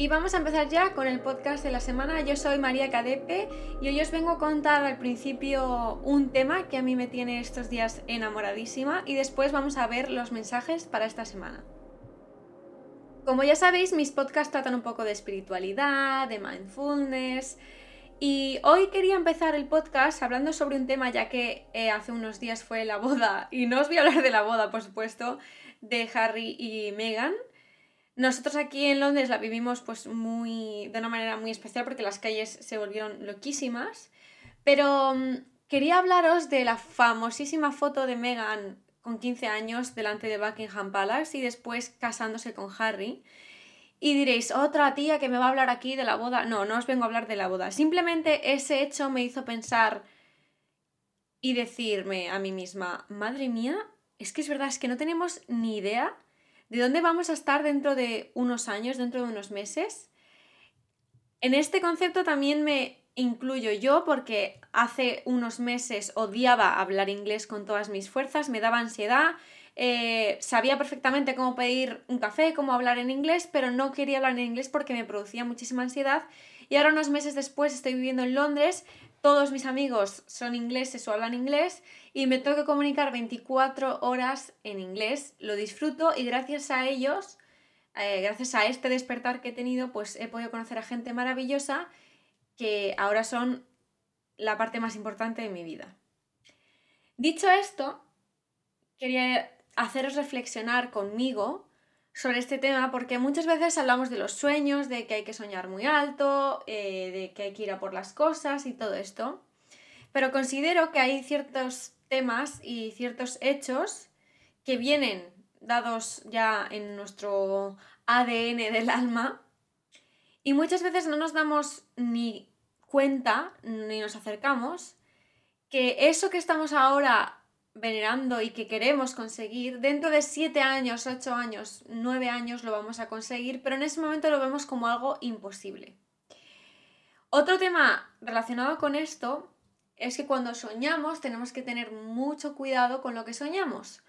Y vamos a empezar ya con el podcast de la semana. Yo soy María Cadepe y hoy os vengo a contar al principio un tema que a mí me tiene estos días enamoradísima y después vamos a ver los mensajes para esta semana. Como ya sabéis, mis podcasts tratan un poco de espiritualidad, de mindfulness y hoy quería empezar el podcast hablando sobre un tema ya que eh, hace unos días fue la boda y no os voy a hablar de la boda, por supuesto, de Harry y Meghan nosotros aquí en Londres la vivimos pues muy de una manera muy especial porque las calles se volvieron loquísimas, pero mm, quería hablaros de la famosísima foto de Meghan con 15 años delante de Buckingham Palace y después casándose con Harry. Y diréis, otra tía que me va a hablar aquí de la boda. No, no os vengo a hablar de la boda. Simplemente ese hecho me hizo pensar y decirme a mí misma, madre mía, es que es verdad, es que no tenemos ni idea de dónde vamos a estar dentro de unos años, dentro de unos meses. En este concepto también me incluyo yo porque hace unos meses odiaba hablar inglés con todas mis fuerzas, me daba ansiedad, eh, sabía perfectamente cómo pedir un café, cómo hablar en inglés, pero no quería hablar en inglés porque me producía muchísima ansiedad. Y ahora unos meses después estoy viviendo en Londres, todos mis amigos son ingleses o hablan inglés y me tengo que comunicar 24 horas en inglés. Lo disfruto y gracias a ellos, eh, gracias a este despertar que he tenido, pues he podido conocer a gente maravillosa que ahora son la parte más importante de mi vida. Dicho esto, quería haceros reflexionar conmigo sobre este tema porque muchas veces hablamos de los sueños, de que hay que soñar muy alto, eh, de que hay que ir a por las cosas y todo esto. Pero considero que hay ciertos temas y ciertos hechos que vienen dados ya en nuestro ADN del alma y muchas veces no nos damos ni cuenta ni nos acercamos que eso que estamos ahora venerando y que queremos conseguir, dentro de 7 años, 8 años, 9 años lo vamos a conseguir, pero en ese momento lo vemos como algo imposible. Otro tema relacionado con esto es que cuando soñamos tenemos que tener mucho cuidado con lo que soñamos.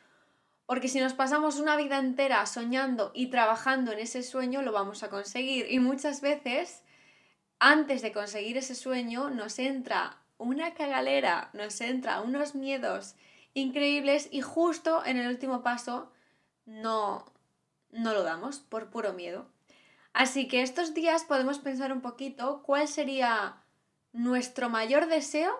Porque si nos pasamos una vida entera soñando y trabajando en ese sueño, lo vamos a conseguir. Y muchas veces, antes de conseguir ese sueño, nos entra una cagalera, nos entra unos miedos increíbles y justo en el último paso no, no lo damos por puro miedo. Así que estos días podemos pensar un poquito cuál sería nuestro mayor deseo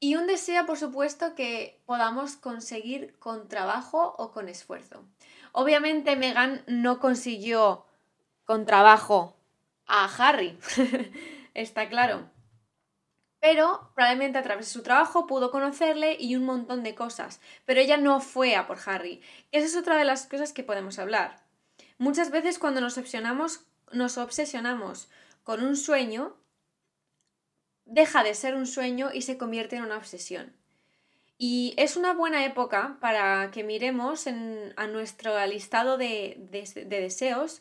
y un deseo, por supuesto, que podamos conseguir con trabajo o con esfuerzo. Obviamente Megan no consiguió con trabajo a Harry, está claro. Pero probablemente a través de su trabajo pudo conocerle y un montón de cosas. Pero ella no fue a por Harry. Esa es otra de las cosas que podemos hablar. Muchas veces cuando nos obsesionamos, nos obsesionamos con un sueño, deja de ser un sueño y se convierte en una obsesión. Y es una buena época para que miremos a nuestro listado de, de, deseos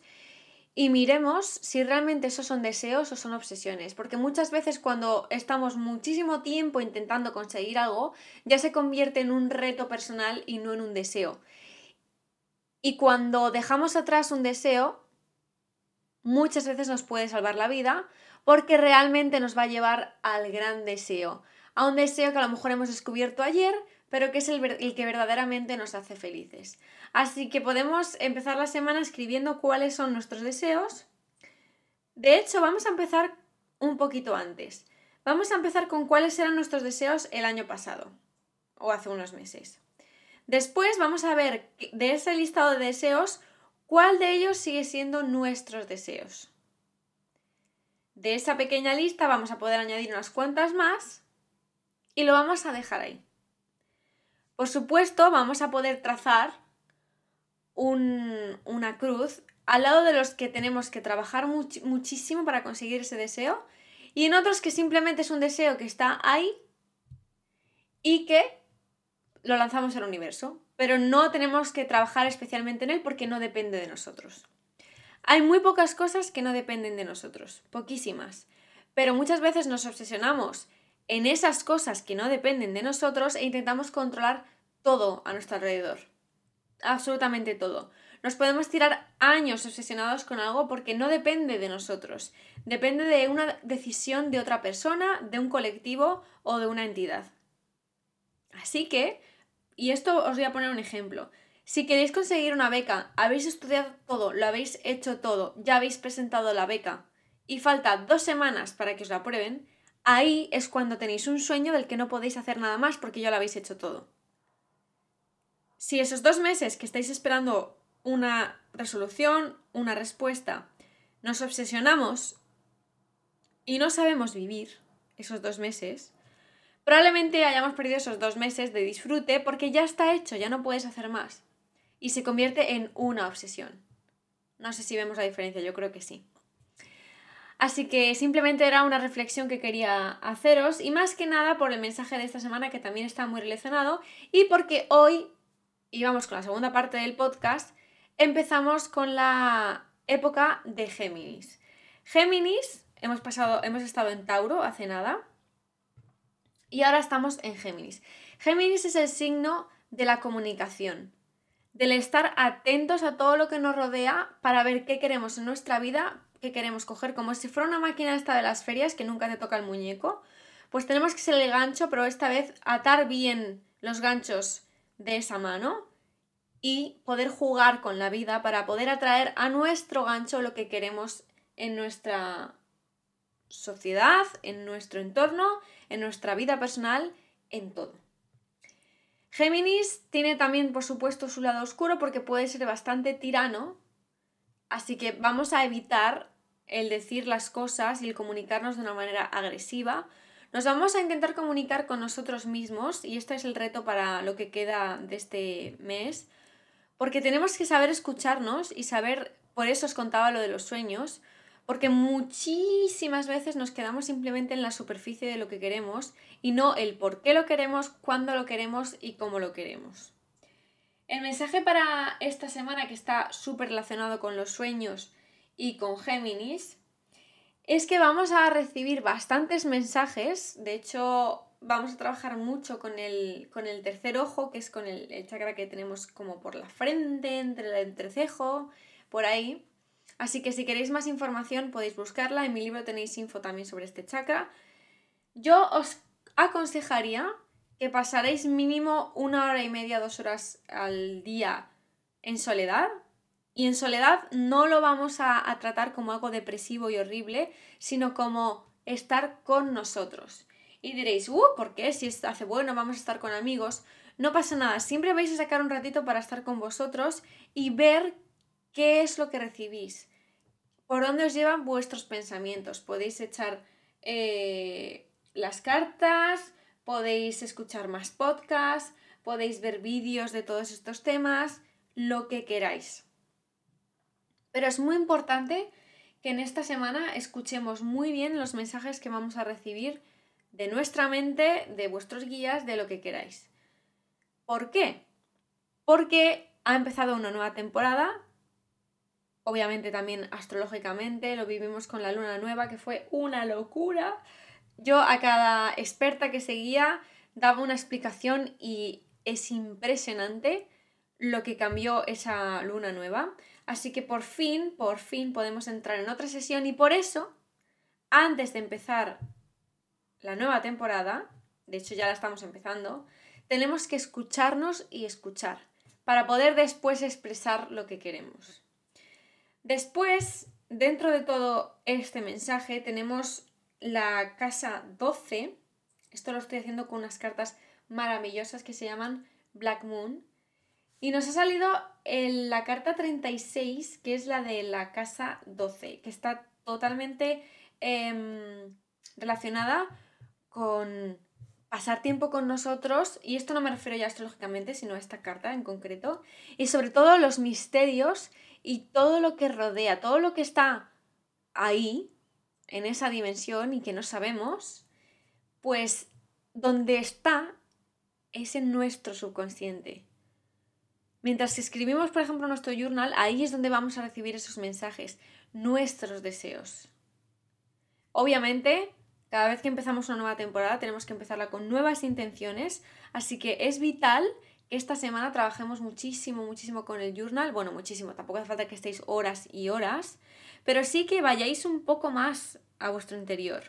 y miremos si realmente esos son deseos o son obsesiones. Porque muchas veces cuando estamos muchísimo tiempo intentando conseguir algo, ya se convierte en un reto personal y no en un deseo. Y cuando dejamos atrás un deseo, muchas veces nos puede salvar la vida porque realmente nos va a llevar al gran deseo, a un deseo que a lo mejor hemos descubierto ayer, pero que es el, que verdaderamente nos hace felices. Así que podemos empezar la semana escribiendo cuáles son nuestros deseos. De hecho, vamos a empezar un poquito antes. Vamos a empezar con cuáles eran nuestros deseos el año pasado o hace unos meses. Después vamos a ver de ese listado de deseos cuál de ellos sigue siendo nuestros deseos. De esa pequeña lista vamos a poder añadir unas cuantas más y lo vamos a dejar ahí. Por supuesto, vamos a poder trazar una cruz al lado de los que tenemos que trabajar muchísimo para conseguir ese deseo y en otros que simplemente es un deseo que está ahí y que lo lanzamos al universo, pero no tenemos que trabajar especialmente en él porque no depende de nosotros. Hay muy pocas cosas que no dependen de nosotros, poquísimas. Pero muchas veces nos obsesionamos en esas cosas que no dependen de nosotros e intentamos controlar todo a nuestro alrededor. Absolutamente todo. Nos podemos tirar años obsesionados con algo porque no depende de nosotros, depende de una decisión de otra persona, de un colectivo o de una entidad. Así que, y esto os voy a poner un ejemplo, si queréis conseguir una beca, habéis estudiado todo, lo habéis hecho todo, ya habéis presentado la beca y falta dos semanas para que os la aprueben, ahí es cuando tenéis un sueño del que no podéis hacer nada más porque ya lo habéis hecho todo. Si esos dos meses que estáis esperando una resolución, una respuesta, nos obsesionamos y no sabemos vivir esos dos meses, probablemente hayamos perdido esos dos meses de disfrute porque ya está hecho, ya no puedes hacer más y se convierte en una obsesión. No sé si vemos la diferencia, yo creo que sí. Así que simplemente era una reflexión que quería haceros y más que nada por el mensaje de esta semana que también está muy relacionado y porque hoy, y vamos con la segunda parte del podcast, empezamos con la época de Géminis. Géminis, hemos pasado, hemos estado en Tauro hace nada y ahora estamos en Géminis. Géminis es el signo de la comunicación, del estar atentos a todo lo que nos rodea para ver qué queremos en nuestra vida, qué queremos coger, como si fuera una máquina esta de las ferias que nunca te toca el muñeco, pues tenemos que ser el gancho, pero esta vez atar bien los ganchos de esa mano y poder jugar con la vida para poder atraer a nuestro gancho lo que queremos en nuestra sociedad, en nuestro entorno, en nuestra vida personal, en todo. Géminis tiene también, por supuesto, su lado oscuro porque puede ser bastante tirano, así que vamos a evitar el decir las cosas y el comunicarnos de una manera agresiva. Nos vamos a intentar comunicar con nosotros mismos y este es el reto para lo que queda de este mes, porque tenemos que saber escucharnos y saber, por eso os contaba lo de los sueños, porque muchísimas veces nos quedamos simplemente en la superficie de lo que queremos y no el por qué lo queremos, cuándo lo queremos y cómo lo queremos. El mensaje para esta semana que está súper relacionado con los sueños y con Géminis es que vamos a recibir bastantes mensajes, de hecho vamos a trabajar mucho con el, con el tercer ojo, que es con el, el chakra que tenemos como por la frente, entre el entrecejo, por ahí. Así que si queréis más información podéis buscarla, en mi libro tenéis info también sobre este chakra. Yo os aconsejaría que pasaréis mínimo una hora y media, dos horas al día en soledad. Y en soledad no lo vamos a, tratar como algo depresivo y horrible, sino como estar con nosotros. Y diréis, uh, ¿por qué? Si hace bueno, vamos a estar con amigos. No pasa nada, siempre vais a sacar un ratito para estar con vosotros y ver qué es lo que recibís, por dónde os llevan vuestros pensamientos. Podéis echar eh, las cartas, podéis escuchar más podcasts, podéis ver vídeos de todos estos temas, lo que queráis. Pero es muy importante que en esta semana escuchemos muy bien los mensajes que vamos a recibir de nuestra mente, de vuestros guías, de lo que queráis. ¿Por qué? Porque ha empezado una nueva temporada, obviamente también astrológicamente, lo vivimos con la luna nueva, que fue una locura. Yo a cada experta que seguía daba una explicación y es impresionante lo que cambió esa luna nueva. Así que por fin, por fin podemos entrar en otra sesión y por eso, antes de empezar la nueva temporada, de hecho ya la estamos empezando, tenemos que escucharnos y escuchar para poder después expresar lo que queremos. Después, dentro de todo este mensaje, tenemos la casa 12. Esto lo estoy haciendo con unas cartas maravillosas que se llaman Black Moon. Y nos ha salido la carta 36, que es la de la casa 12, que está totalmente em, relacionada con pasar tiempo con nosotros, y esto no me refiero ya astrológicamente, sino a esta carta en concreto, y sobre todo los misterios y todo lo que rodea, todo lo que está ahí, en esa dimensión y que no sabemos, pues donde está es en nuestro subconsciente. Mientras escribimos, por ejemplo, nuestro journal, ahí es donde vamos a recibir esos mensajes, nuestros deseos. Obviamente, cada vez que empezamos una nueva temporada tenemos que empezarla con nuevas intenciones, así que es vital esta semana trabajemos muchísimo, muchísimo con el journal. Bueno, muchísimo, tampoco hace falta que estéis horas y horas, pero sí que vayáis un poco más a vuestro interior.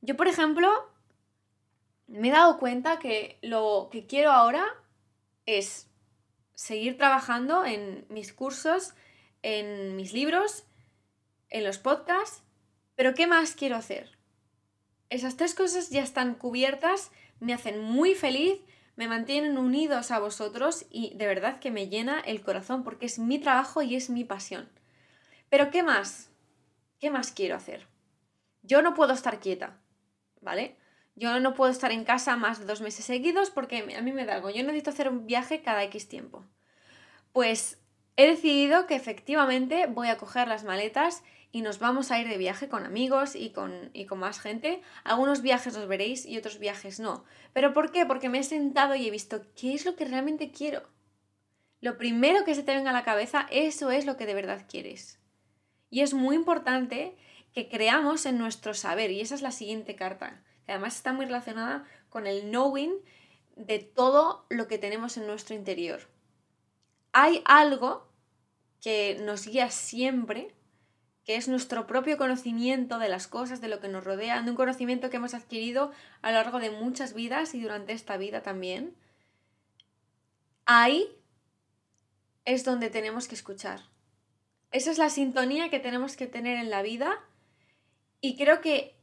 Yo, por ejemplo, me he dado cuenta que lo que quiero ahora es seguir trabajando en mis cursos, en mis libros, en los podcasts, pero ¿qué más quiero hacer? Esas tres cosas ya están cubiertas, me hacen muy feliz, me mantienen unidos a vosotros y de verdad que me llena el corazón porque es mi trabajo y es mi pasión. Pero ¿qué más? ¿Qué más quiero hacer? Yo no puedo estar quieta, ¿vale? Yo no puedo estar en casa más de dos meses seguidos porque a mí me da algo. Yo necesito hacer un viaje cada X tiempo. Pues he decidido que efectivamente voy a coger las maletas y nos vamos a ir de viaje con amigos y con, y con más gente. Algunos viajes los veréis y otros viajes no. ¿Pero por qué? Porque me he sentado y he visto qué es lo que realmente quiero. Lo primero que se te venga a la cabeza, eso es lo que de verdad quieres. Y es muy importante que creamos en nuestro saber. Y esa es la siguiente carta, que además está muy relacionada con el knowing de todo lo que tenemos en nuestro interior. Hay algo que nos guía siempre, que es nuestro propio conocimiento de las cosas, de lo que nos rodea, de un conocimiento que hemos adquirido a lo largo de muchas vidas y durante esta vida también. Ahí es donde tenemos que escuchar. Esa es la sintonía que tenemos que tener en la vida y creo que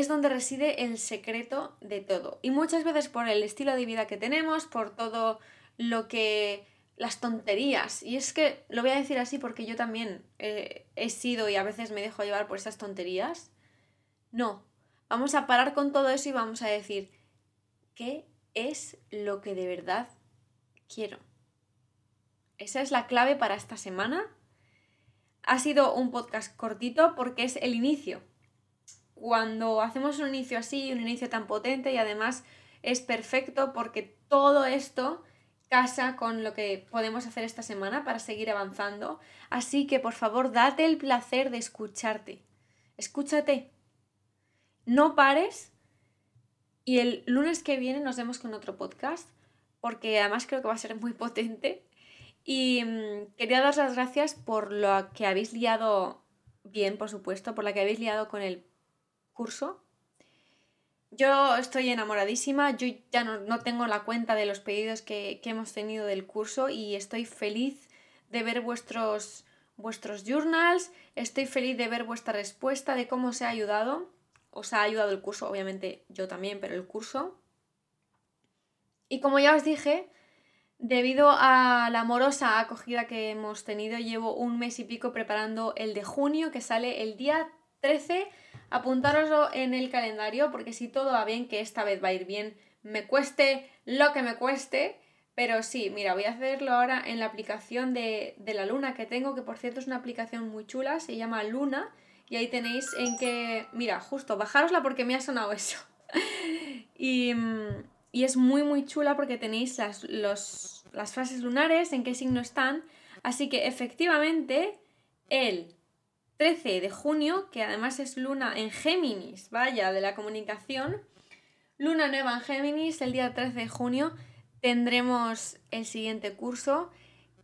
es donde reside el secreto de todo. Y muchas veces por el estilo de vida que tenemos, por todo lo que las tonterías. Y es que lo voy a decir así porque yo también eh, he sido y a veces me dejo llevar por esas tonterías. No, vamos a parar con todo eso y vamos a decir, ¿qué es lo que de verdad quiero? Esa es la clave para esta semana. Ha sido un podcast cortito porque es el inicio. Cuando hacemos un inicio así, un inicio tan potente y además es perfecto porque todo esto casa con lo que podemos hacer esta semana para seguir avanzando. Así que por favor, date el placer de escucharte. Escúchate. No pares. Y el lunes que viene nos vemos con otro podcast, porque además creo que va a ser muy potente. Y mm, quería daros las gracias por lo que habéis liado bien, por supuesto, por la que habéis liado con el curso, yo estoy enamoradísima, yo ya no, tengo la cuenta de los pedidos que, hemos tenido del curso y estoy feliz de ver vuestros, vuestros journals, estoy feliz de ver vuestra respuesta, de cómo os ha ayudado. Os ha ayudado el curso, obviamente yo también, pero el curso. Y como ya os dije, debido a la amorosa acogida que hemos tenido, llevo un mes y pico preparando el de junio, que sale el día 13 apuntároslo en el calendario porque si todo va bien, que esta vez va a ir bien, me cueste lo que me cueste, pero sí, mira, voy a hacerlo ahora en la aplicación de, la luna que tengo, que por cierto es una aplicación muy chula, se llama Luna, y ahí tenéis en que, mira, justo, bajárosla porque me ha sonado eso. y, y, es muy, muy chula porque tenéis las, los, las fases lunares, en qué signo están, así que efectivamente el 13 de junio, que además es luna en Géminis, vaya, de la comunicación. Luna nueva en Géminis, el día 13 de junio tendremos el siguiente curso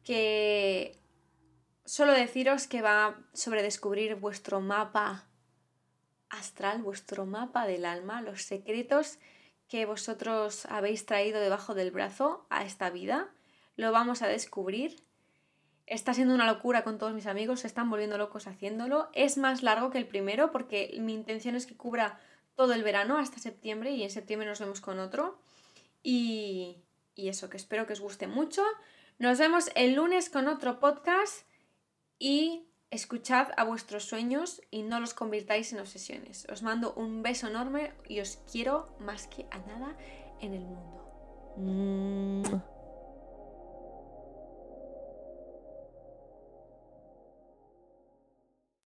que solo deciros que va sobre descubrir vuestro mapa astral, vuestro mapa del alma, los secretos que vosotros habéis traído debajo del brazo a esta vida. Lo vamos a descubrir Está siendo una locura con todos mis amigos, se están volviendo locos haciéndolo. Es más largo que el primero porque mi intención es que cubra todo el verano hasta septiembre y en septiembre nos vemos con otro. Y, y eso, que espero que os guste mucho. Nos vemos el lunes con otro podcast y escuchad a vuestros sueños y no los convirtáis en obsesiones. Os mando un beso enorme y os quiero más que a nada en el mundo.